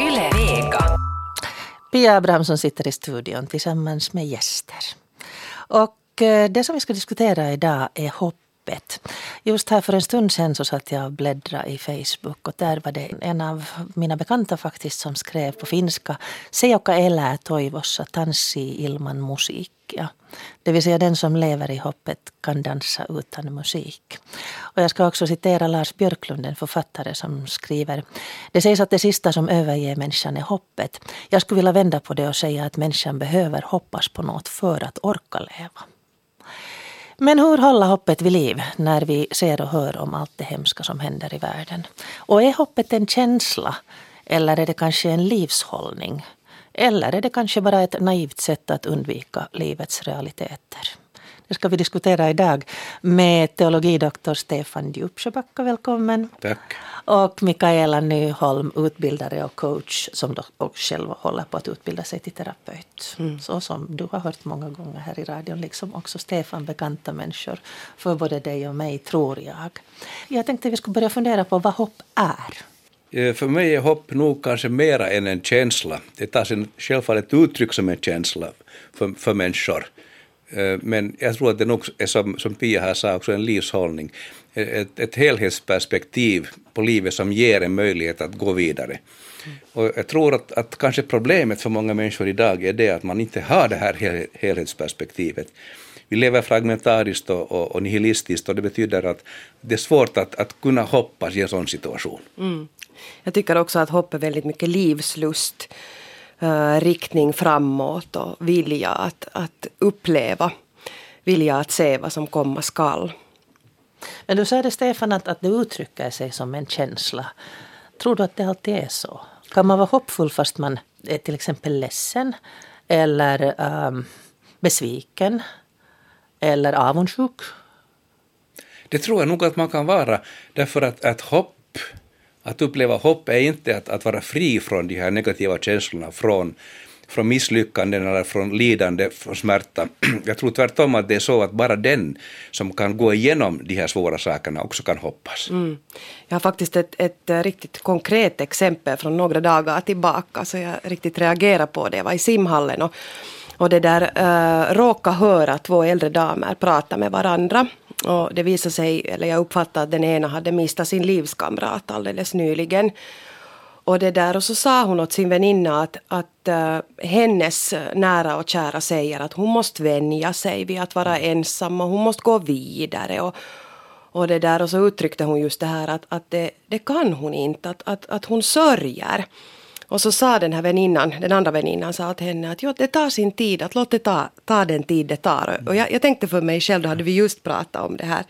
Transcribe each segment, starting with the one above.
Yle Vega. Pia Abrahamsson sitter i studion tillsammans med gäster. Och eh, det som vi ska diskutera idag är hoppet. Just här för en stund sedan så satt jag och bläddrade i Facebook och där var det en av mina bekanta faktiskt som skrev på finska Se joka elää toivossa tanssii ilman musiikkia. Det vill säga den som lever i hoppet kan dansa utan musik. Och jag ska också citera Lars Björklund, en författare som skriver Det sägs att det sista som överger människan är hoppet. Jag skulle vilja vända på det och säga att människan behöver hoppas på något för att orka leva. Men hur hålla hoppet vid liv när vi ser och hör om allt det hemska som händer i världen? Och är hoppet en känsla eller är det kanske en livshållning? Eller är det kanske bara ett naivt sätt att undvika livets realiteter? Det ska vi diskutera idag med teologidoktor Stefan Djupsjöbacka. Välkommen. Tack. Och Mikaela Nyholm, utbildare och coach som själv håller på att utbilda sig till terapeut. Så som du har hört många gånger här i radion, liksom också Stefan, bekanta människor för både dig och mig, tror jag. Jag tänkte vi skulle börja fundera på vad hopp är. Eh, För mig är hopp nog kanske mera än en känsla. Det tar sig självfallet ett uttryck som en känsla för, för människor. Eh, men jag tror att det nog är som, som Pia här sa också en livshållning. Eh, ett, ett helhetsperspektiv på livet som ger en möjlighet att gå vidare. Och jag tror att, att kanske problemet för många människor idag är det att man inte har det här helhetsperspektivet. Vi lever fragmentariskt och, och, och nihilistiskt och det betyder att det är svårt att, att kunna hoppas i en sån situation. Mm. Jag tycker också att hopp är väldigt mycket livslust, eh, riktning framåt och vilja att, att uppleva, vilja att se vad som komma skall. Men du sa det Stefan att, att det uttrycker sig som en känsla. Tror du att det alltid är så? Kan man vara hoppfull fast man är till exempel ledsen eller ehm, besviken eller avundsjuk? Det tror jag nog att man kan vara, därför att, att hopp, att uppleva hopp är inte att, att vara fri från de här negativa känslorna, från, från misslyckanden eller från lidande, från smärta. Jag tror tvärtom att det är så att bara den som kan gå igenom de här svåra sakerna också kan hoppas. Mm. Jag har faktiskt ett, ett eh, riktigt konkret exempel från några dagar tillbaka så jag riktigt reagerade på det. Jag var i simhallen och, och det där äh, råkade höra två äldre damer prata med varandra. Och det visade sig, eller jag uppfattade att den ena hade mistat sin livskamrat alldeles nyligen. Och det där och så sa hon åt sin väninna att, att uh, hennes eh, nära och kära säger att hon måste vänja sig vid att vara ensam och hon måste gå vidare. Och, och det där och så uttryckte hon just det här att, att det, det kan hon inte, att, att, att hon sörjer. Och så sa den här väninnan, den andra väninnan sa till henne att jo, det tar sin tid, att låt det ta, ta den tid det tar. Och jag, jag tänkte för mig själv, då hade vi just pratat om det här,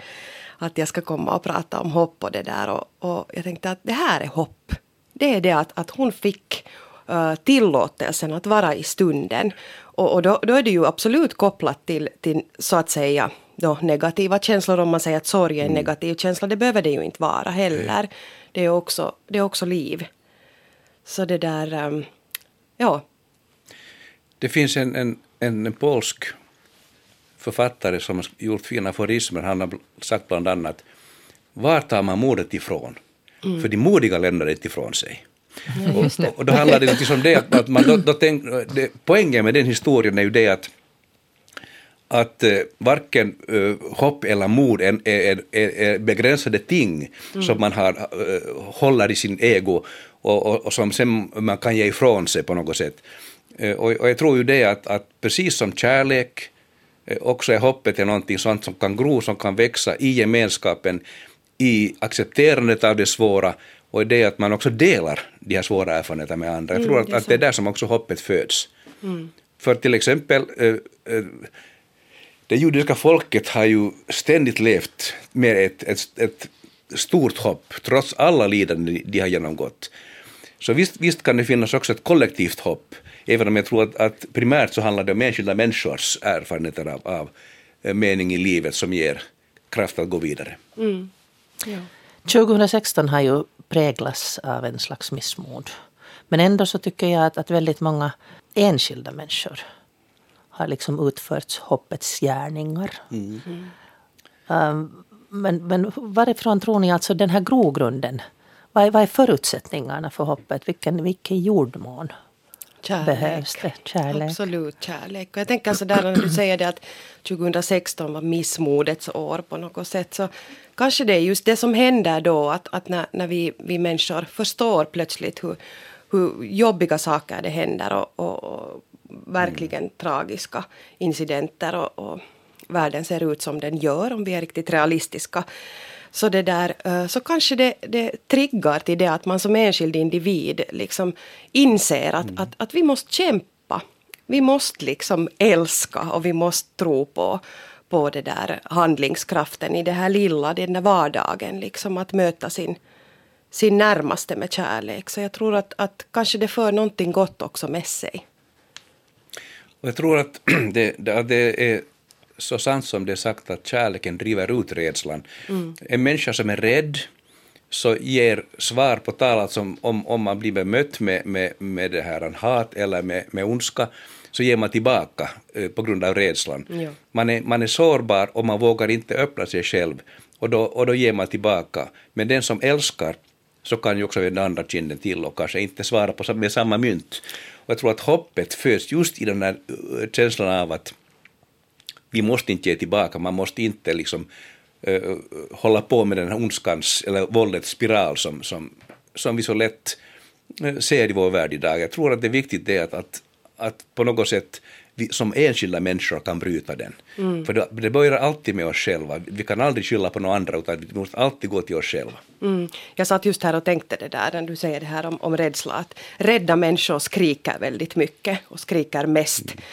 att jag ska komma och prata om hopp och det där. Och, och jag tänkte att det här är hopp. Det är det att, att hon fick uh, tillåtelsen att vara i stunden. Och, och då, då är det ju absolut kopplat till, till så att säga då, negativa känslor. Om man säger att sorg är en negativ känsla, det behöver det ju inte vara heller. Det är också, det är också liv. Så det där, um, ja. Det finns en, en, en, polsk författare som har gjort fina aforismer. Han har sagt bland annat Var tar man modet ifrån? För de modiga lämnar det ifrån sig. och, och då handlar det liksom om det att man då, då tänk, det, poängen med den historien är ju det att att eh, varken eh, hopp eller mod är, är, är, är begränsade ting som man har, eh, håller i sin ego och, och, och som sen man kan ge ifrån sig på något sätt. Eh, och, och jag tror ju det att, att precis som kärlek eh, också är hoppet är någonting sånt som kan gro, som kan växa i gemenskapen, i accepterandet av det svåra och det att man också delar de här svåra erfarenheterna med andra. Jag tror att, det är att det är där som också hoppet föds. För till exempel eh, det judiska folket har ju ständigt levt med ett, ett, ett stort hopp, trots alla lidanden de har genomgått. Så visst, visst kan det finnas också ett kollektivt hopp, även om jag tror att, att primärt så handlar det om enskilda människors erfarenheter av, av eh, mening i livet som ger kraft att gå vidare. 2016 har ju präglats av en slags missmod. Men ändå så tycker jag att, att väldigt många enskilda människor har liksom utfört hoppets gärningar. Um, men, men varifrån tror ni alltså den här grogrunden? Vad är, vad är förutsättningarna för hoppet? Vilken, vilken jordmån Kärlek. behövs det? Kärlek. Absolut kärlek. Och jag tänker så där när du säger det att 2016 var missmodets år på något sätt. Så kanske det är just det som händer då att, att när, när vi, vi människor förstår plötsligt hur, hur jobbiga saker det händer och, och, och verkligen tragiska incidenter och, och världen ser ut som den gör om vi är riktigt realistiska. Så, det där, eh, så kanske det, det triggar till det att man som enskild individ liksom inser att, att, att vi måste kämpa. Vi måste liksom älska och vi måste tro på, på det där handlingskraften i det här lilla, den där vardagen. Liksom att möta sin, sin närmaste med kärlek. Så jag tror att, att kanske det för någonting gott också med sig. Och jag tror att det, det, är så sant som det är sagt att kärleken driver ut rädslan. Mm. En människa som är rädd så ger svar på tal, alltså om, om man blir bemött med, med, med det här hat eller med, med ondska, så ger man tillbaka eh, på grund av rädslan. Ja. Man, är, man är sårbar och man vågar inte öppna sig själv och då, och då ger man tillbaka. Men den som älskar så kan ju också vända andra kinden till och kanske inte svara på, med samma mynt. Och jag tror att hoppet föds just i den här eh, känslan av att vi måste inte ge tillbaka, man måste inte liksom uh, hålla på med den här ondskans eller våldets spiral som, som, som vi så lätt ser i vår värld idag. Jag tror att det är viktigt det att, att, att på något sätt vi som enskilda människor kan bryta den. Mm. För det, det börjar alltid med oss själva. Vi kan aldrig skylla på några andra utan vi måste alltid gå till oss själva. Mm. Jag satt just här och tänkte det där när du säger det här om, om rädsla. Att rädda människor skriker väldigt mycket och skriker mest. Mm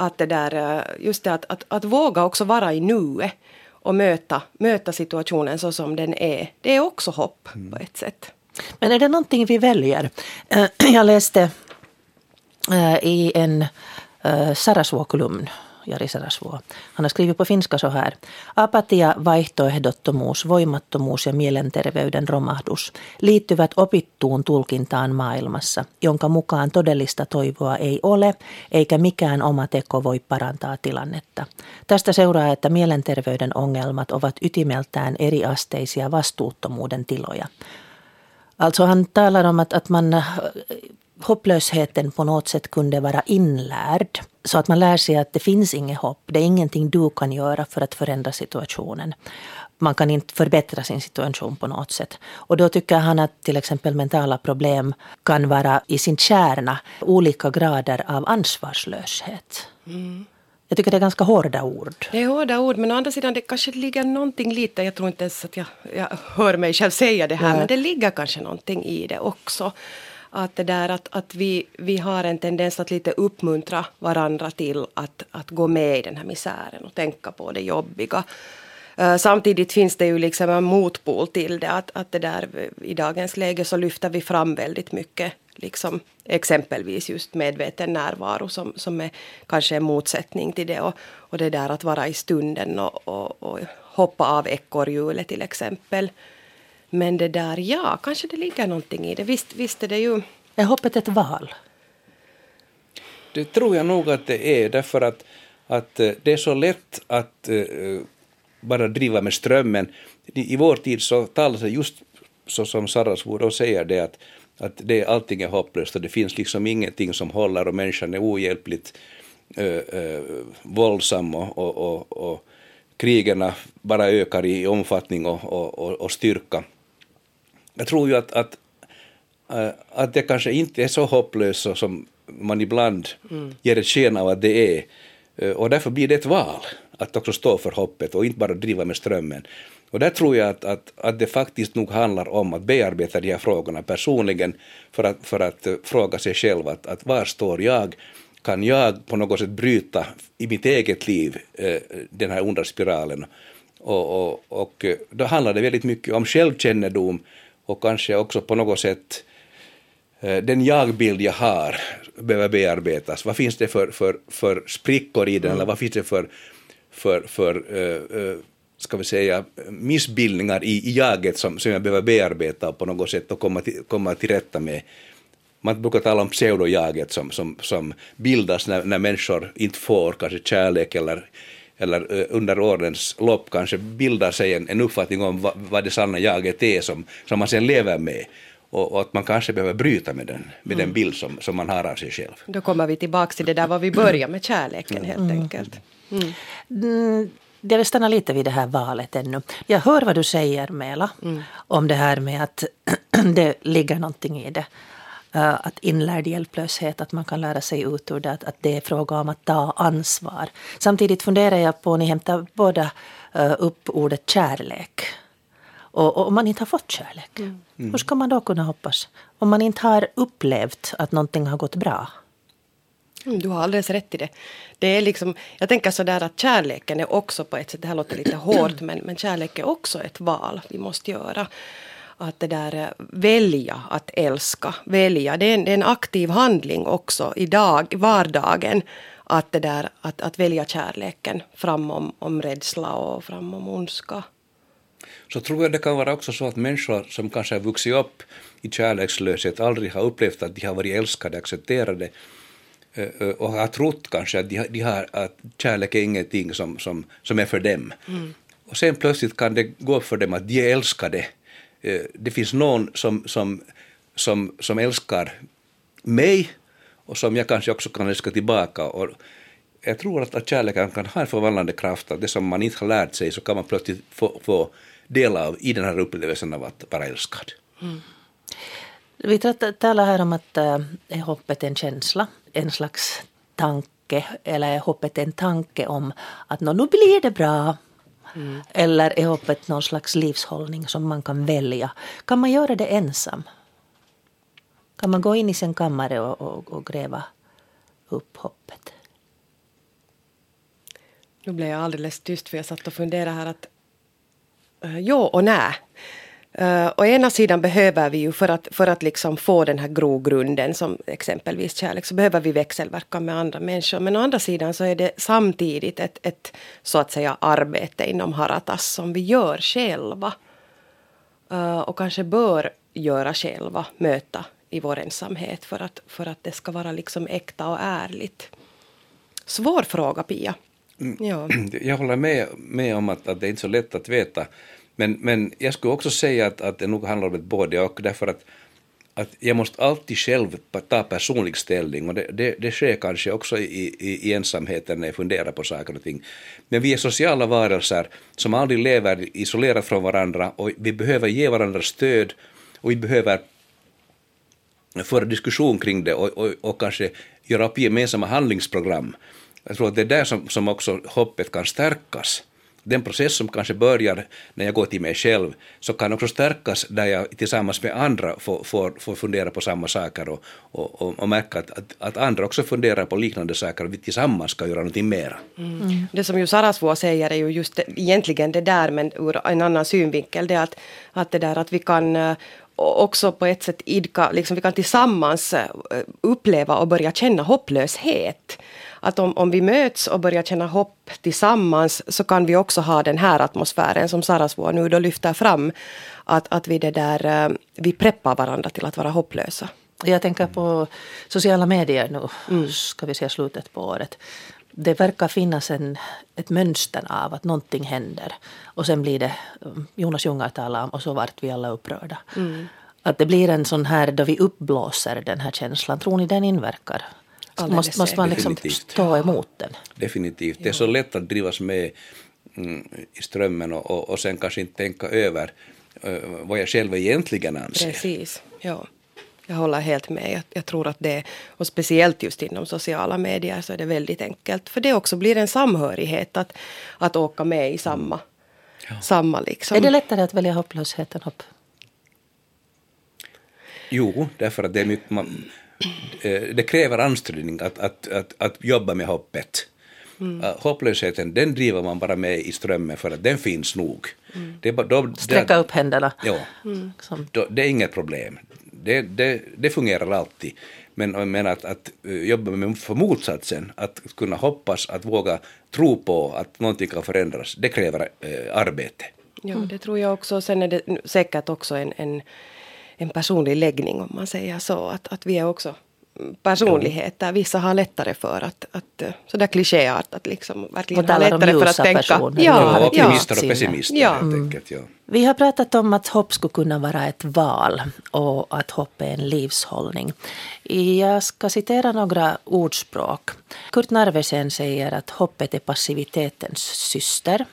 att det där, eh, just det att, att, att våga också vara i nuet och möta, möta situationen så som den är. Det är också hopp mm. på ett sätt. Men är det någonting vi väljer? Eh, jag läste eh, i en Sarasvuo-kolumn Jari Sarasvuo. Han har skrivit på finska så här. Apatia, vaihtoehdottomuus, voimattomuus ja mielenterveyden romahdus liittyvät opittuun tulkintaan maailmassa, jonka mukaan todellista toivoa ei ole, eikä mikään oma teko voi parantaa tilannetta. Tästä seuraa, että mielenterveyden ongelmat ovat ytimeltään eriasteisia vastuuttomuuden tiloja. Alltså han talar om att, att man hopplösheten på något sätt kunde vara inlärd. Så att man lär sig att det finns inget hopp. Det är ingenting du kan göra för att förändra situationen. Man kan inte förbättra sin situation på något sätt. Och då tycker han att till exempel mentala problem kan vara i sin kärna olika grader av ansvarslöshet. Mm. Jag tycker det är ganska hårda ord. Det är hårda ord, men å andra sidan det kanske ligger någonting lite, jag tror inte ens att jag, jag hör mig själv säga det här, Nej. men det ligger kanske någonting i det också att, det där, att, att vi, vi har en tendens att lite uppmuntra varandra till att, att gå med i den här misären och tänka på det jobbiga. Eh, samtidigt finns det ju liksom en motpol till det. Att, att det där, I dagens läge så lyfter vi fram väldigt mycket liksom, exempelvis just medveten närvaro som, som är kanske en motsättning till det. Och, och det där att vara i stunden och, och, och hoppa av ekorrhjulet till exempel. Men det där, ja, kanske det ligger någonting i det. Visst, visst är det ju... Är hoppet ett val? Det tror jag nog att det är, därför att, att eh, det är så lätt att uh, bara driva med strömmen. I, i vår tid så talas det just så som Sarasvuo säger det att, att det, allting är hopplöst och det finns liksom ingenting som håller och människan är ohjälpligt uh, uh, våldsam och, och, och, och krigen bara ökar i omfattning och, och, och styrka jag tror ju att, att, äh, att det kanske inte är så hopplöst som man ibland mm. ger ett sken av att det är. Äh, och därför blir det ett val att också stå för hoppet och inte bara driva med strömmen. Och där tror jag att, att, att det faktiskt nog handlar om att bearbeta de här frågorna personligen för att, för att äh, fråga sig själv att, att var står jag? Kan jag på något sätt bryta i mitt eget liv den här onda spiralen? Och, och, och då handlar det väldigt mycket om självkännedom och kanske också på något sätt eh, den jagbild jag har behöver bearbetas. Vad finns det för, för, för sprickor i den, mm. eller vad finns det för, för, för uh, ska vi säga, missbildningar i, i jaget som, som jag behöver bearbeta på något sätt och komma till, komma till rätta med. Man brukar tala om pseudojaget som, som, som bildas när, när människor inte får kanske kärlek eller eller eh, under årens lopp kanske bildar sig en, en uppfattning om vad, vad det sanna jaget är som, som man sen lever med. Och, och, att man kanske behöver bryta med den, med mm. den bild som, som man har av sig själv. Då kommer vi tillbaka till det där var vi började med kärleken helt mm. enkelt. Mm. Jag vill stanna lite vid det här valet ännu. Jag hör vad du säger Mela mm. om det här med att det ligger någonting i det. Uh, att inlärd hjälplöshet, att man kan lära sig ut ur det, att, att det är fråga om att ta ansvar. Samtidigt funderar jag på, ni hämtar båda uh, upp ordet kärlek. Och, och, om man inte har fått kärlek, mm. hur ska man då kunna hoppas? Om man inte har upplevt att någonting har gått bra. Mm, du har alldeles rätt i det. det är liksom, jag tänker sådär att kärleken är också på ett sätt, det här låter lite hårt, men, men kärlek är också ett val vi måste göra. Att det där eh, välja att älska, välja, det är en, det är en aktiv handling också i dag, vardagen. Att, det där, att, att välja kärleken framom om rädsla och framom ondska. Så tror jag det kan vara också så att människor som kanske har vuxit upp i kärlekslöshet aldrig har upplevt att de har varit älskade, accepterade Eh, eh, och har trott kanske att, de, de har, att kärlek är ingenting som, som, som är för dem. Mm. Och sen plötsligt kan det gå upp för dem att de är älskade. Eh, det finns någon som, som, som, som älskar mig och som jag kanske också kan älska tillbaka. Och jag tror att, att kärleken kan ha en förvandlande kraft, att det som man inte har lärt sig så kan man plötsligt få, få del av i den här upplevelsen av att vara älskad. Mm. Vi talar här om att äh, är hoppet en känsla, en slags tanke, eller är hoppet en tanke om att nu blir det bra. Mm. Eller är hoppet någon slags livshållning som man kan välja? Kan man göra det ensam? Kan man gå in i sin kammare och, och, och gräva upp hoppet? Nu blev jag alldeles tyst för jag satt och funderade här att uh, ja och nej. Uh, å ena sidan behöver vi ju för att, för att liksom få den här grogrunden som exempelvis kärlek så behöver vi växelverka med andra människor. Men å andra sidan så är det samtidigt ett, ett så att säga arbete inom Haratas som vi gör själva. Uh, och kanske bör göra själva, möta i vår ensamhet för att, för att det ska vara liksom äkta och ärligt. Svår fråga Pia. Mm. Ja. Jag håller med, med om att, att det är inte är så lätt att veta men, men jag skulle också säga att, att det nog handlar om ett både och därför att, att jag måste alltid själv ta personlig ställning och det, det, det sker kanske också i, i, i, ensamheten när jag funderar på saker och ting. Men vi är sociala varelser som aldrig lever isolerat från varandra och vi behöver ge varandra stöd och vi behöver föra diskussion kring det och, och, och kanske göra upp gemensamma handlingsprogram. Jag tror att det är där som, som också hoppet kan stärkas den process som kanske börjar när jag går till mig själv så kan också stärkas där jag tillsammans med andra får, får, får fundera på samma saker och, och, och, och märka att, att, att, andra också funderar på liknande saker och vi tillsammans ska göra någonting mera. Mm. Mm. Det som ju Sarasvuo säger är ju just det, egentligen det där men ur en annan synvinkel det att, att det där att vi kan eh, också på ett sätt idka, liksom vi kan tillsammans eh, uppleva och börja känna hopplöshet att om, om vi möts och börjar känna hopp tillsammans så kan vi också ha den här atmosfären som Sarasvuo nu då lyfter fram. Att, att vi, det där, eh, vi preppar varandra till att vara hopplösa. Jag tänker på sociala medier nu, mm. ska vi se slutet på året. Det verkar finnas en, ett mönster av att någonting händer och sen blir det, Jonas Jungar talar om, och så vart vi alla upprörda. Mm. Att det blir en sån här då vi uppblåser den här känslan. Tror ni den inverkar måste, måste man liksom stå emot den. Definitivt. Det är så lätt att drivas med mm, i strömmen och, och, och sen kanske inte tänka över uh, vad jag själv egentligen anser. Precis, ja. Jag håller helt med. Jag, jag, tror att det, och speciellt just inom sociala medier, så är det väldigt enkelt. För det också blir en samhörighet att, att åka med i samma. Ja. samma liksom. Är det lättare att välja hopplösheten upp? Jo, därför att det är mycket, man, Eh, det kräver ansträngning att, att, att, att jobba med hoppet. Mm. Uh, hopplösheten den driver man bara med i strömmen för att den finns nog. Mm. Det, då, Sträcka upp händerna. Ja, mm. då, det är inget problem. Det, det, det fungerar alltid. Men, men att, att uh, jobba med för motsatsen, att kunna hoppas, att våga tro på att någonting kan förändras, det kräver uh, arbete. Ja, det tror jag också. Sen är det säkert också en, en en personlig läggning om man säger så. Att, att vi är också personligheter. Vissa har lättare för att, att sådär klichéartat liksom, verkligen Och ha talar om lättare för att tänka. personer. Ja, har ett optimister ljust och pessimister Ja. helt enkelt. Ja. Vi har pratat om att hopp skulle kunna vara ett val och att hopp är en livshållning. Jag ska citera några ordspråk. Kurt Narvesen säger att hoppet är passivitetens syster.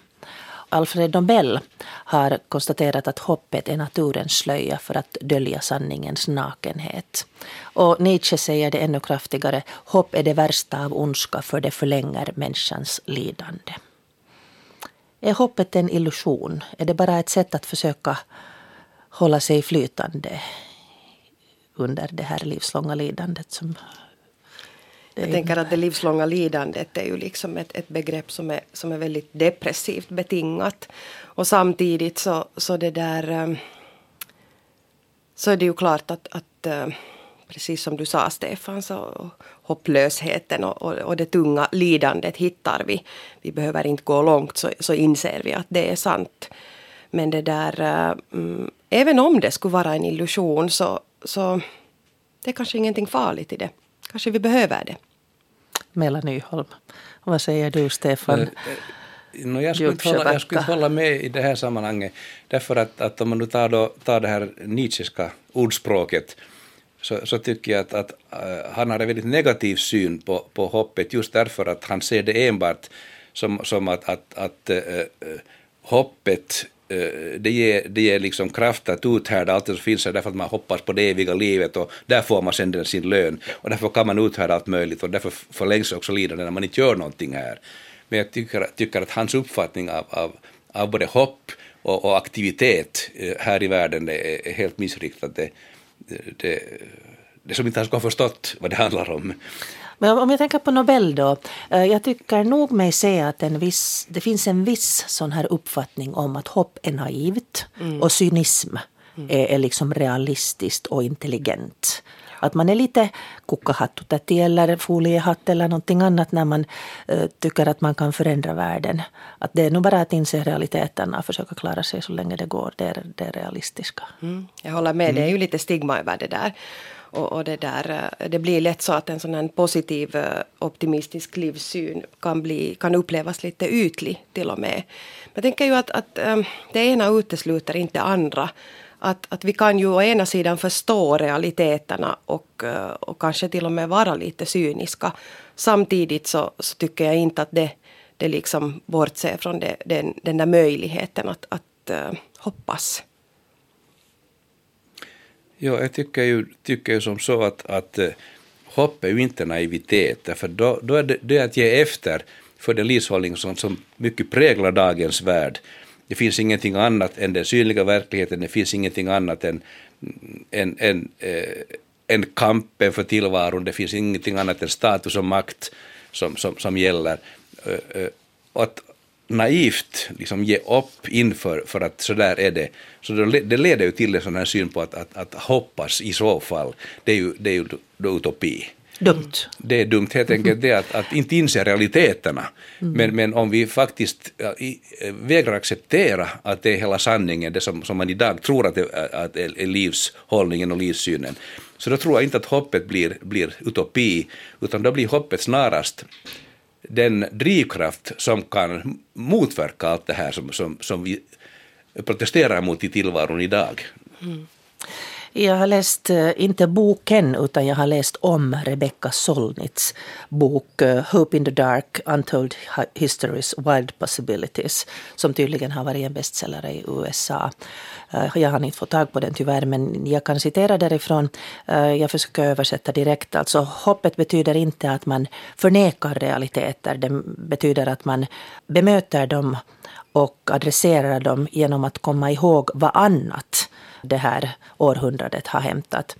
Alfred Nobel har konstaterat att hoppet är naturens slöja för att dölja sanningens nakenhet. Och Nietzsche säger det ännu kraftigare. Hopp är det värsta av ondska för det förlänger människans lidande. Är hoppet en illusion? Är det bara ett sätt att försöka hålla sig flytande under det här livslånga lidandet som jag tänker att det livslånga lidandet är ju liksom ett, ett begrepp som är, som är väldigt depressivt betingat. Och samtidigt så, så det där eh, så är det ju klart att, att eh, precis som du sa Stefan, så hopplösheten och, och, och det tunga lidandet hittar vi. Vi behöver inte gå långt så, så inser vi att det är sant. Men det där, eh, mm, även om det skulle vara en illusion så, så det är kanske ingenting farligt i det. Kanske vi behöver det. Mela Nyholm. Vad säger du Stefan? Eh, No, jag, skulle inte hålla, jag skulle inte hålla med i det här sammanhanget. Därför att, att om man nu tar, då, tar det här Nietzscheska ordspråket så, så tycker jag att, att uh, han har en väldigt negativ syn på, på hoppet just därför att han ser det enbart som, som att, att, att uh, hoppet Eh, det ger, det ger liksom kraft att uthärda allt det som finns här därför att man hoppas på det eviga livet och där får man sen sin lön och därför kan man uthärda allt möjligt och därför förlängs också lidandet när man inte gör någonting här. Men jag tycker, tycker att hans uppfattning av, av, av både hopp och, och, aktivitet eh, här i världen är, är helt missriktad. Det, det, det som inte han ska ha förstått vad det handlar om. Men om jag tänker på Nobel då. Jag tycker nog mig se att en viss, det finns en viss sån här uppfattning om att hopp är naivt mm. och cynism mm. är, är liksom realistiskt och intelligent. Att man är lite kukkahattutäti eller foliehatt eller någonting annat när man uh, tycker att man kan förändra världen. Att det är nog bara att inse realiteterna och försöka klara sig så länge det går. Det är det realistiska. Mm. Jag håller med, det är ju lite stigma över det där. Och, och, det, där, eh, det blir lätt så att en sån här positiv eh, optimistisk livssyn kan, bli, kan upplevas lite ytlig till och med. Jag tänker ju att, att eh, det ena utesluter inte andra att, att vi kan ju å ena sidan förstå realiteterna och, och kanske till och med vara lite cyniska. Samtidigt så, så tycker jag inte att det, det liksom bortser från det, den, den där möjligheten att, att hoppas. Ja, jag tycker ju, tycker ju som så att, att eh, hopp är ju inte naivitet, för då, då är det, det är att ge efter för den livshållning som, som mycket präglar dagens värld. Det finns ingenting annat än den synliga verkligheten, det finns ingenting annat än, än, än, äh, än kampen för tillvaron, det finns ingenting annat än status och makt som, som, som gäller. Äh, äh, att naivt liksom ge upp inför för att så där är det, så det leder ju till en sån här syn på att, att, att hoppas i så fall, det är ju, det är ju utopi. Dumt. Det är dumt helt enkelt det att, att inte inse realiteterna. Mm. Men, men om vi faktiskt vägrar acceptera att det är hela sanningen, det som, som man idag tror att det att är livshållningen och livssynen, så då tror jag inte att hoppet blir, blir utopi, utan då blir hoppet snarast den drivkraft som kan motverka allt det här som, som, som vi protesterar mot i tillvaron idag. Mm. Jag har läst, eh, inte boken, utan jag har läst om Rebecca Solnits bok eh, Hope in the Dark, Untold Histories, Wild Possibilities, som tydligen har varit en bestsäljare i USA. Eh, jag har inte fått tag på den tyvärr, men jag kan citera därifrån. Jag försöker översätta direkt. Alltså, hoppet betyder inte att man förnekar realiteter. Det betyder att man bemöter dem och adresserar dem genom att komma ihåg vad annat det här århundradet har hämtat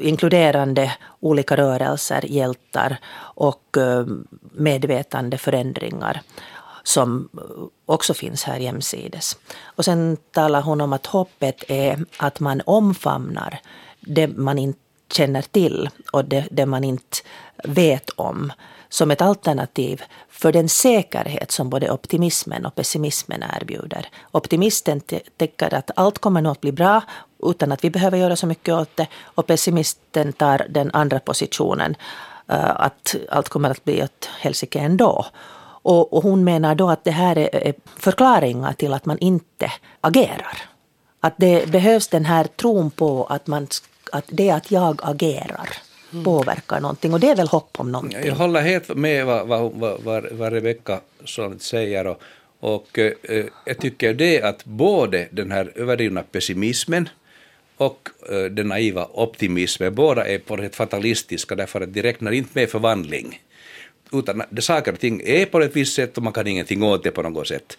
inkluderande olika rörelser, hjältar och eh, medvetande förändringar som också finns här jämsides. Och sen talar hon om att hoppet är att man omfamnar det man inte känner till och det, det man inte vet om som ett alternativ för den säkerhet som både optimismen och pessimismen erbjuder. Optimisten tänker att allt kommer nog att bli bra utan att vi behöver göra så mycket åt det. Och pessimisten tar den andra positionen, uh, att allt kommer att bli åt helsike ändå. Och, och hon menar då att det här är, är förklaringar till att man inte agerar. Att det behövs den här tron på att, man, att det att jag agerar. Mm. påverkar någonting. Och det är väl hopp om någonting. Jag håller helt med vad, vad, vad, vad Rebecka säger. Och, och eh, jag tycker det att både den här överdrivna pessimismen och eh, den naiva optimismen, båda är på det fatalistiska därför att de räknar inte med förvandling. Utan det saker och ting är på ett visst sätt och man kan ingenting åt det på något sätt.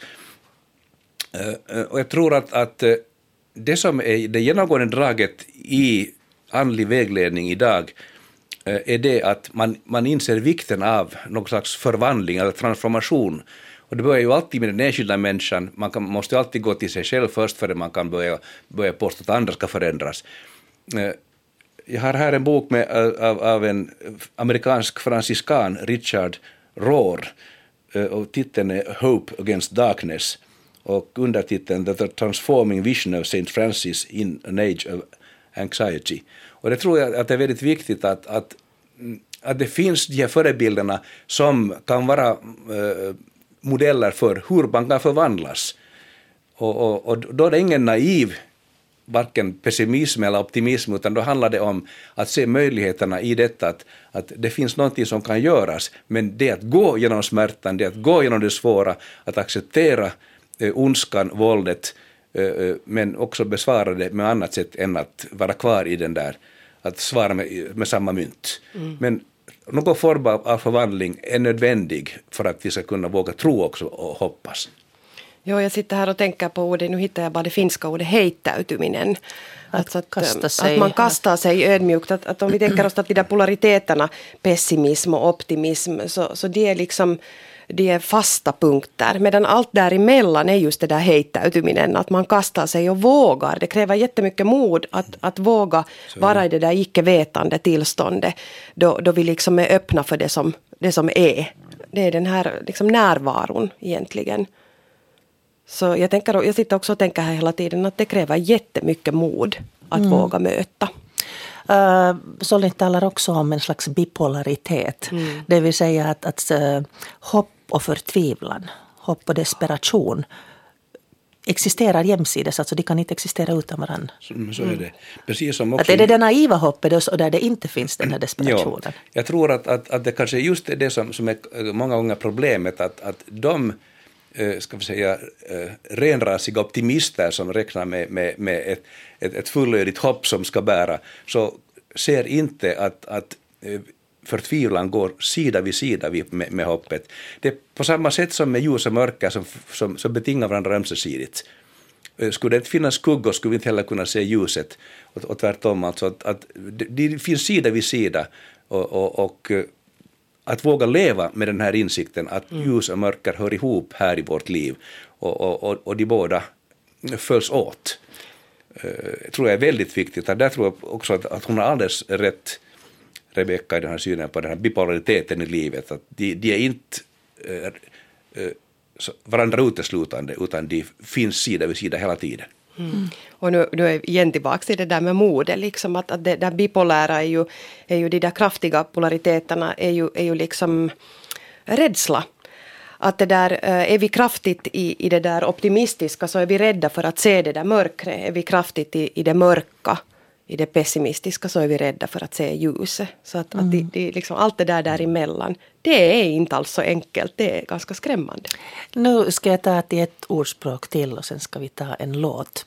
Eh, eh och jag tror att, att eh, det som är det genomgående draget i andlig vägledning idag Eh, är det att man, man inser vikten av någon slags förvandling eller transformation och det börjar ju alltid med den enskilda människan. Man kan, måste alltid gå till sig själv först före man kan börja, börja påstå att andra ska förändras. Eh, jag har här en bok med, av, av en amerikansk franciskan, Richard Rohr, eh, och titeln är Hope Against Darkness och undertiteln The Transforming Vision of St. Francis in an Age of Anxiety. Och det tror jag att det är väldigt viktigt att, att, att det finns de här förebilderna som kan vara eh, modeller för hur man kan förvandlas. Och, och, och då är det ingen naiv varken pessimism eller optimism, utan då handlar det om att se möjligheterna i detta, att, att det finns någonting som kan göras, men det att gå genom smärtan, det att gå genom det svåra, att acceptera eh, ondskan, våldet, eh, eh men också besvara det med annat sätt än att vara kvar i den där, att svara med, med samma mynt. Mm. Men någon form av förvandling är nödvändig för att vi ska kunna våga tro också och hoppas. Jo, jag sitter här och tänker på ordet, nu hittar jag bara det finska ordet heittäytyminen. Att, alltså att, kasta sig. att man kastar sig ödmjukt. Att, att om vi tänker oss att de där polariteterna, pessimism och optimism, så, så det är liksom de är fasta punkter. Medan allt däremellan är just det där heittäytyminen, att man kastar sig och vågar. Det kräver jättemycket mod att, att våga vara i det där icke-vetande tillståndet. Då, då vi liksom är öppna för det som, det som är. Det är den här liksom närvaron egentligen. Så jag, tänker, jag sitter också och tänker här hela tiden att det kräver jättemycket mod att mm. våga möta. Uh, eh, Solin talar också om en slags bipolaritet. Mm. Det vill säga att, att uh, hopp och förtvivlan, hopp och desperation existerar jämsides, alltså de kan inte existera utan varandra. Så, så är det. Precis som också... Att är det det naiva hoppet och där det inte finns den här desperationen? Ja, jag tror att, att, att det kanske är just det som, som är många gånger problemet, att, att de eh, ska vi säga, eh, renrasiga optimister som räknar med, med, med ett, ett, ett fullödigt hopp som ska bära, så ser inte att, att eh, förtvivlan går sida vid sida med, med hoppet. Det är på samma sätt som med ljus och mörker som, som, som betingar varandra ömsesidigt. Eh, skulle det inte finnas skuggor skulle vi inte heller kunna se ljuset. Och, och tvärtom, alltså att, att det, finns sida vid sida. Och, och, och, eh, att våga leva med den här insikten att mm. ljus och mörker hör ihop här i vårt liv. Och, och, och, de båda följs åt. Uh, tror jag är väldigt viktigt. Där tror jag också att, att hon har alldeles rätt Rebecka i den här synen på den här bipolariteten i livet, att de, de är inte äh, äh, varandra uteslutande, utan de finns sida vid sida hela tiden. Mm. Och nu, nu är igen tillbaka till det där med modet, liksom att, att det där bipolära är ju, är ju de där kraftiga polariteterna är ju, är ju liksom rädsla. Att det där, eh, är vi kraftigt i, i det där optimistiska så är vi rädda för att se det där mörkret. Är vi kraftigt i, i det mörka i det pessimistiska så är vi rädda för att se ljuset. Så att, mm. att det, det, liksom, allt det där däremellan, det är inte alls så enkelt. Det är ganska skrämmande. Nu ska jag ta till ett ordspråk till och sen ska vi ta en låt.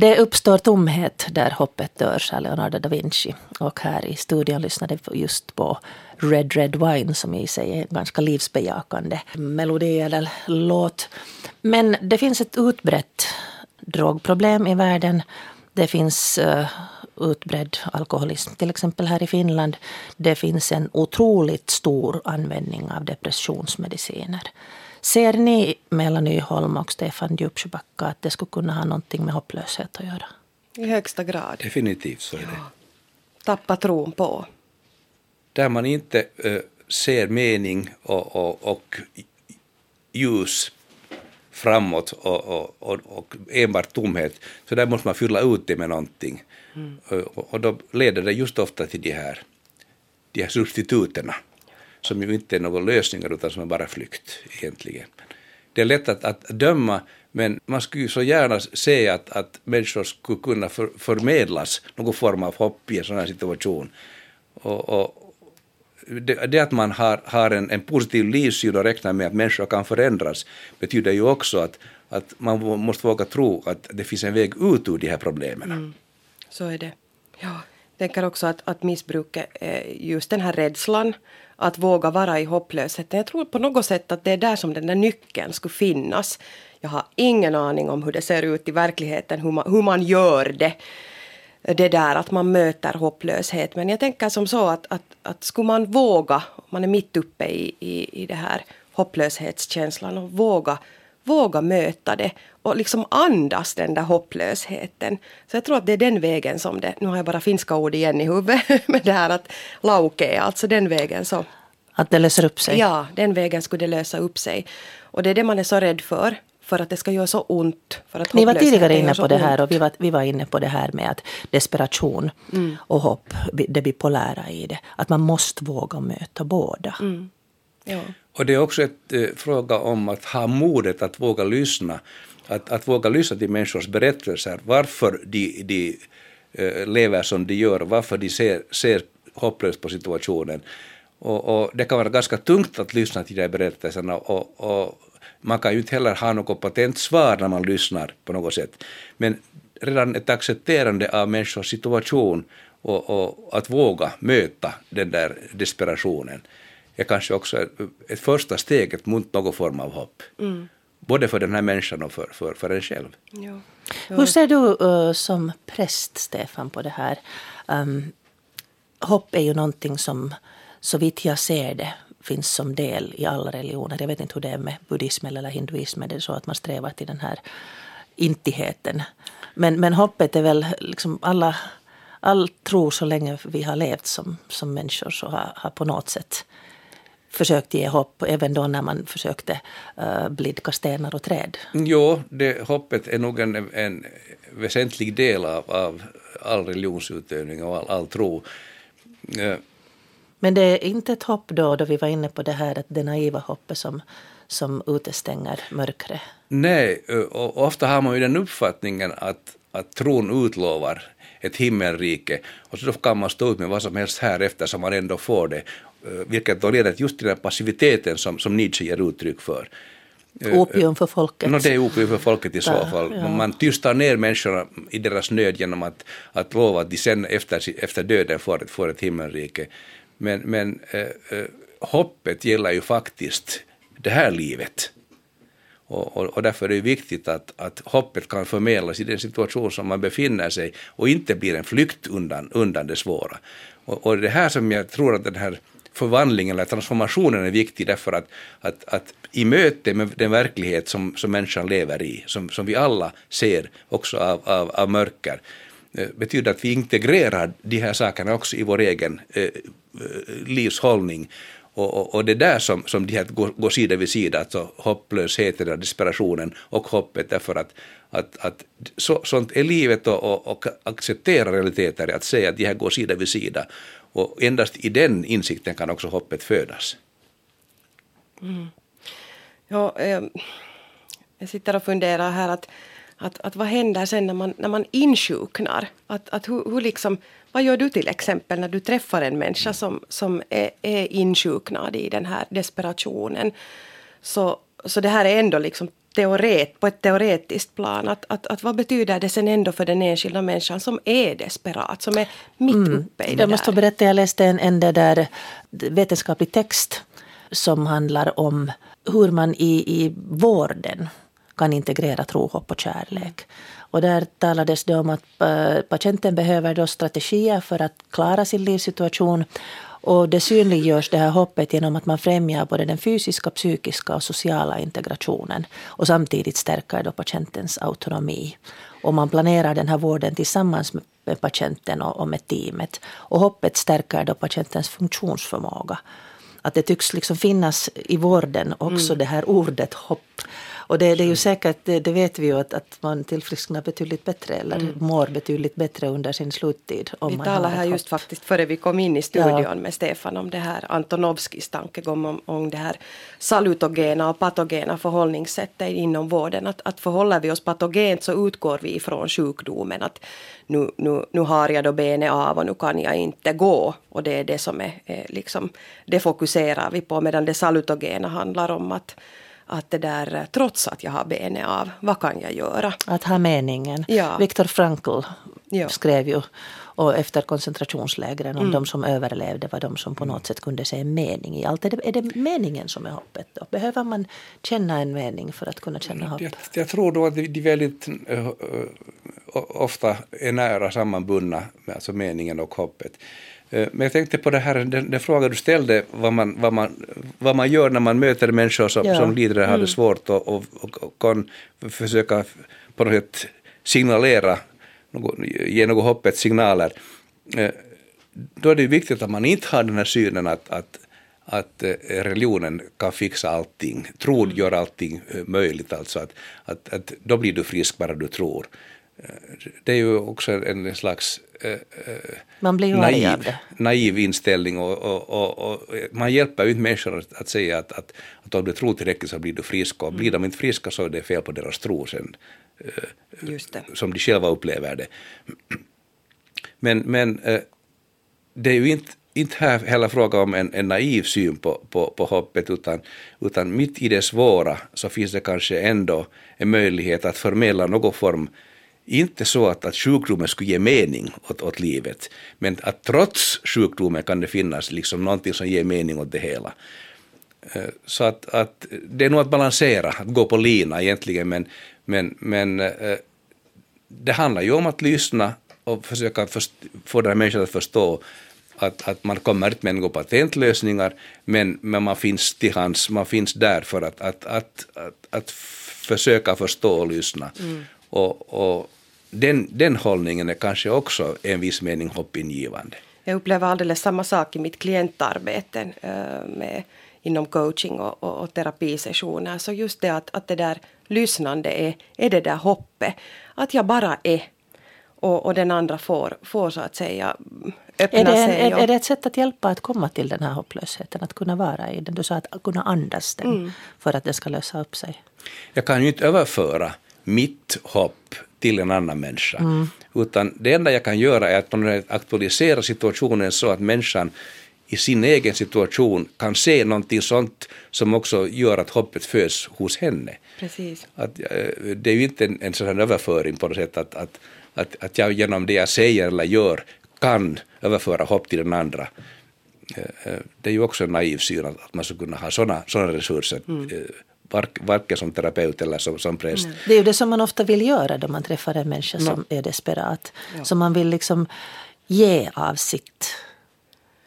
Det uppstår tomhet där hoppet dör, sa Leonardo da Vinci. Och här i studion lyssnade vi just på Red Red Wine som i sig är en ganska livsbejakande melodi eller låt. Men det finns ett utbrett drogproblem i världen. Det finns uh, utbredd alkoholism, till exempel här i Finland. Det finns en otroligt stor användning av depressionsmediciner. Ser ni, Mela Nyholm och Stefan Djupsjöbacka, att det skulle kunna ha någonting med hopplöshet att göra? I högsta grad. Definitivt så är det. Ja. Tappa tron på. Där man inte uh, ser mening och, och, och ljus framåt och, och, och, och enbart tomhet, så där måste man fylla ut det med någonting. Mm. Och, och då leder det just ofta till de här, de här substituterna, som ju inte är någon lösning, utan som är bara flykt egentligen. Det är lätt att, att döma, men man skulle ju så gärna se att, att människor skulle kunna för, förmedlas någon form av hopp i en sån här situation. Och, och det, det, att man har, har en, en positiv livssyn och räknar med att människor kan förändras betyder ju också att, att man måste våga tro att det finns en väg ut ur de här problemen. Mm. Så är det. Ja. Jag tänker också att, att missbruket är just den här rädslan att våga vara i hopplösheten. Jag tror på något sätt att det är där som den där nyckeln skulle finnas. Jag har ingen aning om hur det ser ut i verkligheten, hur man, hur man gör det. Det där att man möter hopplöshet. Men jag tänker som så att, att, att skulle man våga, man är mitt uppe i, i, i det här hopplöshetskänslan och våga våga möta det och liksom andas den där hopplösheten. Så jag tror att det är den vägen som det, nu har jag bara finska ord igen i huvudet, med det här att lauke, alltså den vägen så. Att det löser upp sig? Ja, den vägen skulle det lösa upp sig. Och det är det man är så rädd för, för att det ska göra så ont. För att Ni var tidigare inne på det här och vi var, vi var inne på det här med att desperation mm. och hopp, det bipolära i det. Att man måste våga möta båda. Mm. Ja. Och det är också en eh, fråga om att ha modet att våga lyssna. Att, att våga lyssna till människors berättelser, varför de, de eh, lever som de gör, varför de ser, ser hopplöst på situationen. Och, och, det kan vara ganska tungt att lyssna till de här berättelserna och, och, man kan ju inte heller ha något patent svar när man lyssnar på något sätt. Men redan ett accepterande av människors situation och, och att våga möta den där desperationen är kanske också ett, ett första steget mot någon form av hopp. Mm. Både för den här människan och för, för, för en själv. Ja. Hur ser du uh, som präst, Stefan, på det här? Um, hopp är ju någonting som, så vitt jag ser det, finns som del i alla religioner. Jag vet inte hur det är med buddhismen eller hinduismen. Det är så att man strävar till den här intigheten. Men, men hoppet är väl liksom alla, all tro så länge vi har levt som, som människor så har, har på något sätt försökt ge hopp, även då när man försökte uh, blidka stenar och träd? Jo, det, hoppet är nog en, en väsentlig del av, av all religionsutövning och all, all tro. Uh, Men det är inte ett hopp då, då vi var inne på det här att det naiva hoppet som, som utestänger mörkret? Nej, och ofta har man ju den uppfattningen att, att tron utlovar ett himmelrike och så då kan man stå ut med vad som helst här efter som man ändå får det Eh, vilket då leder just till den passiviteten som, som Nietzsche ger uttryck för. Eh, opium för folket. No, det är opium för folket i så fall. Ja. Man tystar ner människorna i deras nöd genom att, att lova att de sen efter, efter döden får får ett himmelrike. Men, men äh, äh, hoppet gäller ju faktiskt det här livet. Och, och, och, därför är det viktigt att, att hoppet kan förmedlas i den situation som man befinner sig och inte blir en flykt undan, undan det svåra. Och, och det här som jag tror att den här förvandlingen eller transformationen är viktig därför att, att, att i möte med den verklighet som, som människan lever i, som, som vi alla ser också av, av, av mörker, eh, betyder att vi integrerar de här sakerna också i vår egen eh, eh livshållning. Och, och, och, det är där som, som de här går, går sida vid sida, alltså hopplösheten, desperationen och hoppet, därför att, att, att så, sånt är livet och, och, och acceptera realiteter, att säga att de här går sida vid sida. Och endast i den insikten kan också hoppet födas. Mm. Ja, eh, jag sitter och funderar här att, att, att vad händer sen när man, när man insjuknar? Att, att hur, hur liksom, vad gör du till exempel när du träffar en människa som, som är, är insjuknad i den här desperationen? Så, så det här är ändå liksom teoret, på ett teoretiskt plan. Att, att, att vad betyder det sen ändå för den enskilda människan som är desperat, som är mitt mm. uppe i det Jag måste få berätta, jag läste en, en där vetenskaplig text som handlar om hur man i, i vården kan integrera tro, hopp och kärlek. Och där talades det om att eh, patienten behöver då strategier för att klara sin livssituation och det synliggörs det här hoppet genom att man främjar både den fysiska, psykiska och sociala integrationen och samtidigt stärker då patientens autonomi. Och man planerar den här vården tillsammans med patienten och med teamet. Och hoppet stärker då patientens funktionsförmåga. att det tycks liksom finnas i vården också det här ordet hopp. Och det, det är ju säkert, det, det vet vi ju att, att man tillfrisknar betydligt bättre eller Mm. mår betydligt bättre under sin sluttid. Om Vi talade här just faktiskt före vi kom in i studion Ja. med Stefan om det här Antonovskis tankegång om, om det här salutogena och patogena förhållningssättet inom vården. Att, att förhåller vi oss patogent så utgår vi ifrån sjukdomen. Att nu, nu, nu har jag då benet av och nu kan jag inte gå. Och det är det som är, är liksom, det fokuserar vi på. Medan det salutogena handlar om att, att det där, trots att jag har benet av, vad kan jag göra? Att ha meningen. Ja. Viktor Frankl Ja. skrev ju och efter koncentrationslägren Mm. om de som överlevde var de som på något sätt kunde se en mening i allt. Är det, är det meningen som är hoppet då? Behöver man känna en mening för att kunna känna hopp? Jag, jag tror då att de väldigt uh, ofta är nära sammanbundna, med alltså meningen och hoppet. Eh, Men jag tänkte på det här, den, den fråga du ställde, vad man, vad, man, vad man gör när man möter människor som, Ja. som lider och har det svårt och, och, och, och kan försöka på något sätt signalera, ge något hoppets signaler. Eh, Då är det viktigt att man inte har den här synen att, att att eh, religionen kan fixa allting, tron gör allting eh, möjligt, alltså att, att, att då blir du frisk bara du tror. Det är ju också en slags naiv, naiv inställning och, och, och, och man hjälper ju inte människor att, att säga att, att, att om du tror tillräckligt så blir du frisk och blir de inte friska så är det fel på deras tro sen, eh, som de själva upplever det. Men, men eh, det är ju inte, inte här heller fråga om en, en naiv syn på, på, på hoppet, utan, utan mitt i det svåra så finns det kanske ändå en möjlighet att förmedla någon form, inte så att, att sjukdomen skulle ge mening åt, åt livet, men att trots sjukdomen kan det finnas liksom någonting som ger mening åt det hela. Eh, Så att, att det är nog att balansera, att gå på lina egentligen, men, men, men eh, det handlar ju om att lyssna och försöka först, få den här människan att förstå att, att man kommer inte med några patentlösningar, men, men man finns till hands, man finns där för att, att, att, att, att försöka förstå och lyssna. Och, och den, den hållningen är kanske också en viss mening hoppingivande. Jag upplever alldeles samma sak i mitt klientarbete eh, med, inom coaching och, och, och terapisessioner. Så just det att, att det där lyssnande är, är det där hoppet. Att jag bara är. Och, och den andra får, får så att säga öppna Är det, en, sig. är, och, är det ett sätt att hjälpa att komma till den här hopplösheten? Att kunna vara i den? Du sa att kunna andas den Mm. för att den ska lösa upp sig. Jag kan ju inte överföra mitt hopp till en annan människa. Utan det enda jag kan göra är att aktualisera situationen så att människan i sin egen situation kan se någonting sånt som också gör att hoppet föds hos henne. Precis. Att, eh, det är ju inte en, en här överföring på något sätt att, att, att, att jag genom det jag säger eller gör kan överföra hopp till den andra. Eh, eh, Det är ju också en naiv syn att man skulle kunna ha sådana såna resurser, vark- varken som terapeut eller som, som präst. Det är ju det som man ofta vill göra då man träffar en människa som är desperat. Så man vill liksom ge av sitt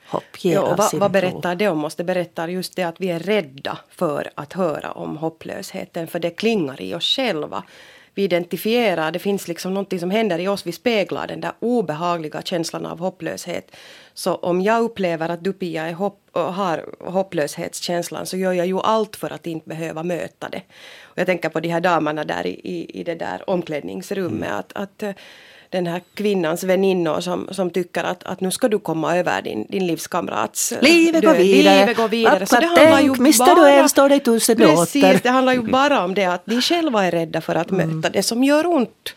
hopp, ge Ja, av och vad, sin vad tro. berättar det om oss? Det berättar just det att vi är rädda för att höra om hopplösheten, för det klingar i oss själva. Vi identifierar, det finns liksom någonting som händer i oss, vi speglar den där obehagliga känslan av hopplöshet. Så om jag upplever att du Pia är hopp, har hopplöshetskänslan så gör jag ju allt för att inte behöva möta det. Och jag tänker på de här damerna där i, i, i det där omklädningsrummet. Att, att eh, den här kvinnans väninnor som, som tycker att, att nu ska du komma över din, din livskamrats eh, Livet går död. vidare. Livet går vidare. Så det handlar ju mister du en står det tusen Precis, det handlar ju bara om det att de själva är rädda för att Mm. möta det som gör ont.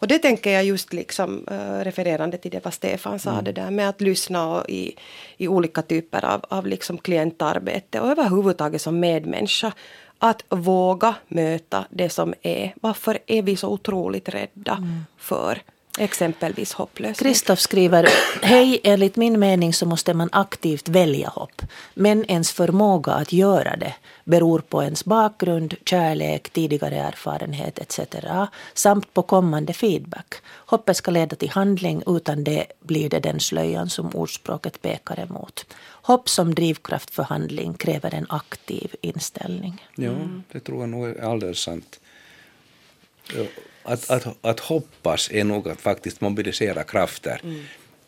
Och det tänker jag just liksom uh, refererande till det vad Stefan sa, Mm. det där med att lyssna och i, i olika typer av, av liksom klientarbete och överhuvudtaget som medmänniska. Att våga möta det som är. Varför är vi så otroligt rädda Mm. för exempelvis hopplöshet? Kristoff skriver, hej, enligt min mening så måste man aktivt välja hopp. Men ens förmåga att göra det beror på ens bakgrund, kärlek, tidigare erfarenhet etc. samt på kommande feedback. Hoppet ska leda till handling, utan det blir det den slöjan som ordspråket pekar emot. Hopp som drivkraft för handling kräver en aktiv inställning. Ja, det tror jag nog är alldeles sant. Att, att, att hoppas är nog att faktiskt mobilisera krafter.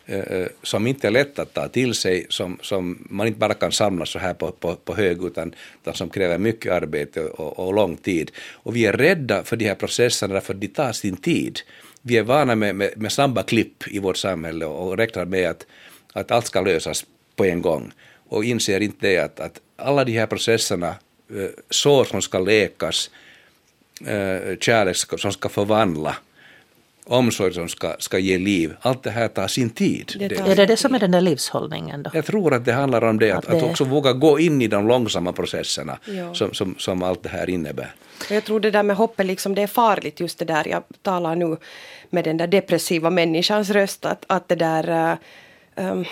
eh, som inte är lätt att ta till sig, som, som man inte bara kan samla så här på, på, på hög, utan, utan som kräver mycket arbete och, och lång tid. Och vi är rädda för de här processerna därför att de tar sin tid. Vi är vana med, med, med snabba klipp i vårt samhälle och räknar med att, att allt ska lösas på en gång och inser inte det att, att alla de här processerna, eh, sår som ska läkas, eh, kärlek som ska förvandla, omsorg som ska, ska ge liv, allt det här tar sin tid. Det tar... Är det det som är den där livshållningen då? Jag tror att det handlar om det, att, att, det... att också våga gå in i de långsamma processerna som, som, som allt det här innebär. Jag tror det där med hoppet, liksom, det är farligt just det där, jag talar nu med den där depressiva människans röst, att, att det där um,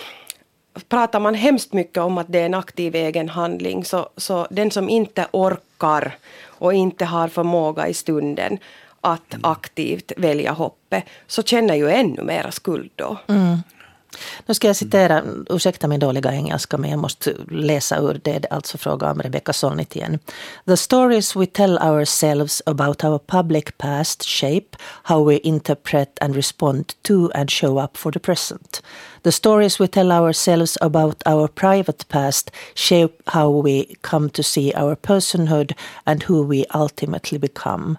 pratar man hemskt mycket om att det är en aktiv egen handling så, så den som inte orkar och inte har förmåga i stunden att mm. aktivt välja hoppet så känner ju ännu mera skuld då. Mm. Nu ska jag citera, ursäkta min dåliga engelska, men jag måste läsa ur det. Det är alltså fråga om Rebecca Solnit igen. The stories we tell ourselves about our public past shape how we interpret and respond to and show up for the present. The stories we tell ourselves about our private past shape how we come to see our personhood and who we ultimately become.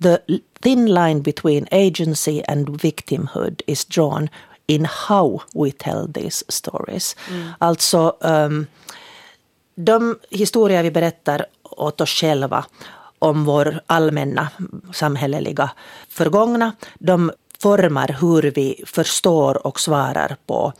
The thin line between agency and victimhood is drawn in how we tell these stories. Mm. Alltså um, de historier vi berättar åt oss själva om vår allmänna samhälleliga förgångna, de formar hur vi förstår och svarar på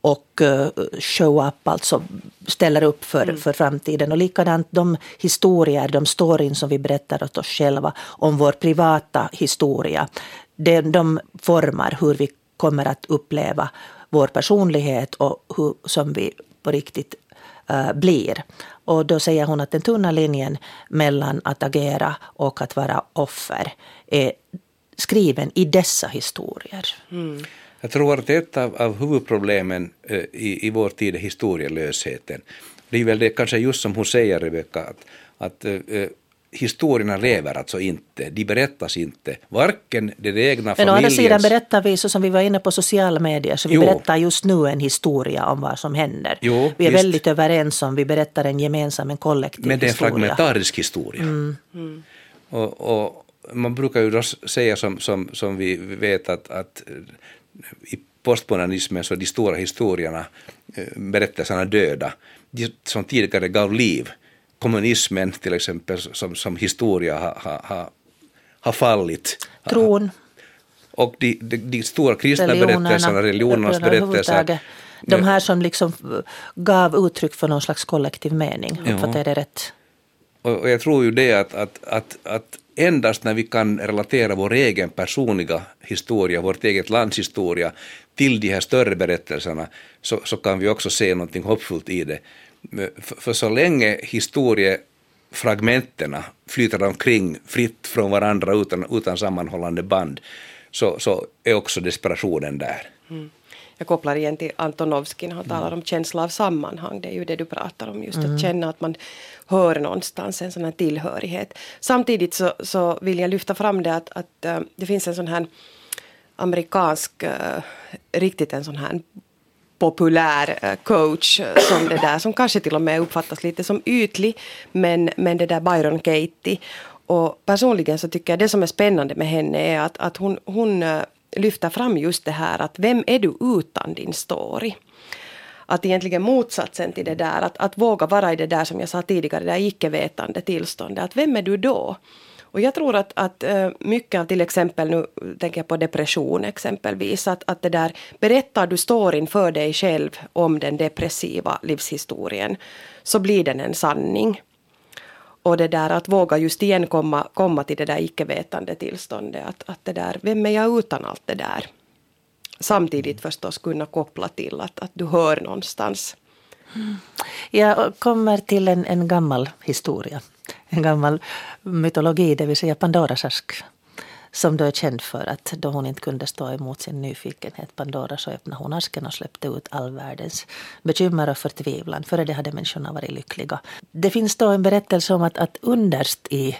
och uh, show up, alltså ställer upp för, mm. för framtiden. Och likadant de historier, de storyn som vi berättar åt oss själva om vår privata historia, de, de formar hur vi kommer att uppleva vår personlighet och hur, som vi på riktigt uh, blir. Och då säger hon att den tunna linjen mellan att agera och att vara offer är skriven i dessa historier. Mm. Jag tror att ett av, av huvudproblemen uh, i, i vår tid är historielösheten. Det är väl det kanske just som hon säger, Rebecka, att, att uh, historierna lever alltså inte, de berättas inte, varken den egna familjens... Men å andra sidan berättar vi, så som vi var inne på sociala medier, så vi jo. berättar just nu en historia om vad som händer. Jo, vi är visst. väldigt överens om, vi berättar en gemensam, en kollektiv Men det är en fragmentarisk historia. Mm. Mm. Och, och, man brukar ju då säga som, som, som vi vet att, att i postmodernismen så de stora historierna, eh, berättelserna döda, de som tidigare gav liv kommunismen till exempel som, som historia har, har, har fallit. Tron. Och de, de, de stora kristna religionerna, berättelserna, religionernas berättelser. De här som liksom gav uttryck för någon slags kollektiv mening, uppfattar jag det rätt? Och, jag tror ju det att, att, att, att endast när vi kan relatera vår egen personliga historia, vårt eget lands historia till de här större berättelserna så, så kan vi också se någonting hoppfullt i det. För, för så länge historiefragmenten flyter omkring fritt från varandra utan, utan sammanhållande band så, så är också desperationen där. Mm. Jag kopplar igen till Antonovsky när han talar om känsla av sammanhang. Det är ju det du pratar om, just mm. att känna att man hör någonstans, en sån här tillhörighet. Samtidigt så, så vill jag lyfta fram det att, att uh, det finns en sån här amerikansk, uh, riktigt en sån här populär eh, coach eh, som det där som kanske till och med uppfattas lite som ytlig men, men det där Byron Katie och personligen så tycker jag det som är spännande med henne är att, att hon, hon eh, lyfter fram just det här att vem är du utan din story? Att egentligen motsatsen till det där, att, att våga vara i det där som jag sa tidigare, det där icke-vetande tillståndet. Att vem är du då? Och jag tror att, att eh, mycket av till exempel, nu tänker jag på depression exempelvis, att, att det där berättar du står inför dig själv om den depressiva livshistorien så blir den en sanning. Och det där att våga just igen komma, komma till det där icke-vetande tillståndet, att, att det där, vem är jag utan allt det där? Samtidigt förstås kunna koppla till att, att du hör någonstans. Mm. Jag kommer till en, en gammal historia en gammal mytologi, det vill säga Pandoras ask. Som då är känd för att då hon inte kunde stå emot sin nyfikenhet, Pandora, så öppnade hon asken och släppte ut all världens bekymmer och förtvivlan. Före det hade människorna varit lyckliga. Det finns då en berättelse om att, att underst i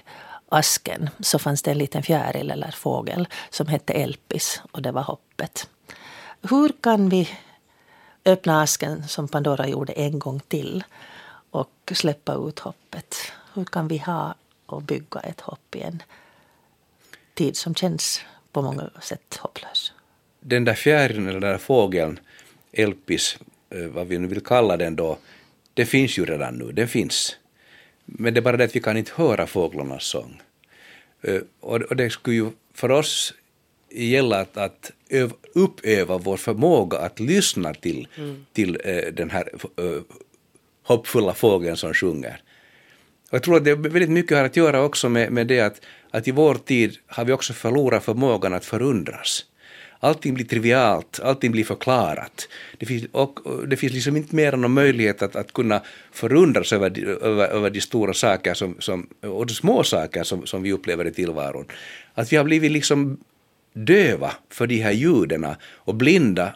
asken så fanns det en liten fjäril eller fågel som hette Elpis och det var hoppet. Hur kan vi öppna asken som Pandora gjorde en gång till och släppa ut hoppet? Hur kan vi ha och bygga ett hopp i en tid som känns på många sätt hopplös? Den där fjärilen eller den där fågeln, Elpis, eh, vad vi nu vill kalla den då, den finns ju redan nu, den finns. Men det är bara det att vi kan inte höra fåglarnas sång. Eh, och det skulle ju för oss gälla att, att öv, uppöva vår förmåga att lyssna till, mm. till uh, den här hoppfulla fågeln som sjunger. Och jag tror att det väldigt mycket har att göra också med, med det att, att i vår tid har vi också förlorat förmågan att förundras. Allting blir trivialt, allting blir förklarat. Det finns, och, det finns liksom inte mer än någon möjlighet att, att kunna förundras över, över, över de stora saker som, som, och de små saker som, som vi upplever i tillvaron. Att vi har blivit liksom döva för de här ljuden och blinda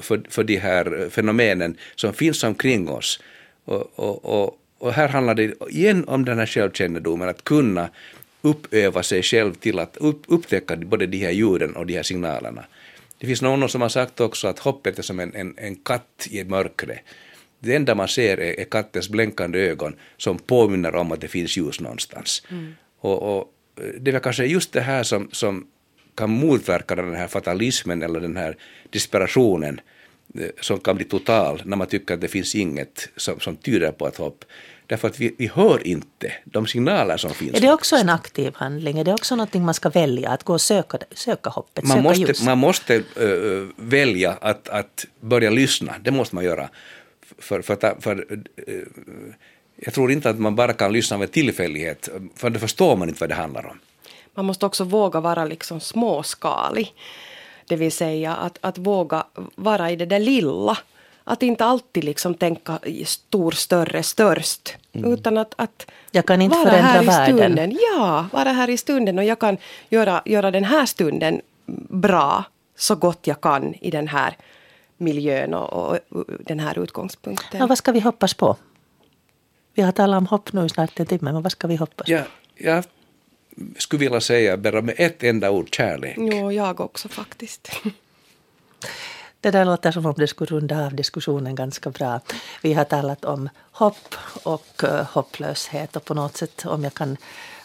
för, för de här fenomenen som finns omkring oss. Och, och, och, och här handlar det igen om den här självkännedomen, att kunna uppöva sig själv till att upp, upptäcka både de här ljuden och de här signalerna. Det finns någon som har sagt också att hoppet är som en, en, en katt i mörkret. Det enda man ser är, är kattens blänkande ögon som påminner om att det finns ljus någonstans. Mm. Och, och, det är kanske just det här som, som kan motverka den här fatalismen eller den här desperationen eh, som kan bli total när man tycker att det finns inget som, som tyder på ett hopp. Därför att vi, vi hör inte de signaler som finns. Är det också en aktiv handling? Är det också någonting man ska välja? Att gå och söka, söka hoppet, man söka måste, ljus? Man måste uh, välja att, att börja lyssna. Det måste man göra. För, för, för, för uh, jag tror inte att man bara kan lyssna med tillfällighet, för då förstår man inte vad det handlar om. Man måste också våga vara liksom småskalig. Det vill säga att, att våga vara i det där lilla. Att inte alltid liksom tänka stor, större, störst. Mm. Utan att, att jag kan inte vara här världen. i stunden. Ja, vara här i stunden och jag kan göra, göra den här stunden bra så gott jag kan i den här miljön och, och den här utgångspunkten. Ja, vad ska vi hoppas på? Vi har talat om hopp nu i snart en timme, men vad ska vi hoppas ja, på? Jag skulle vilja säga bara med ett enda ord, kärlek. Jo, jag också faktiskt. Det där låter som om det skulle runda av diskussionen ganska bra. Vi har talat om hopp och uh, hopplöshet och på något sätt om jag kan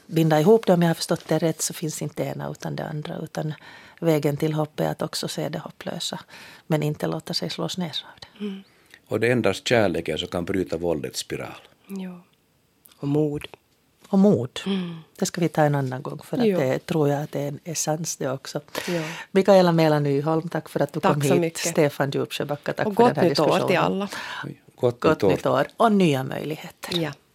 binda ihop det om jag har förstått det rätt så finns inte det ena utan det andra utan vägen till hopp är att också se det hopplösa men inte låta sig slås ner av det. Mm. Och det är endast kärleken som kan bryta våldets spiral. Ja. Och mod och mod. Mm. Det ska vi ta en annan gång för att det tror jag att det är en essens det också. Jo. Mikaela Mela Nyholm, tack för att du tack kom hit. Mycket. Stefan Djupsjöbacka, tack och för den här diskussionen. Och gott nytt år till alla. Gott, gott nytt år och nya möjligheter. Ja.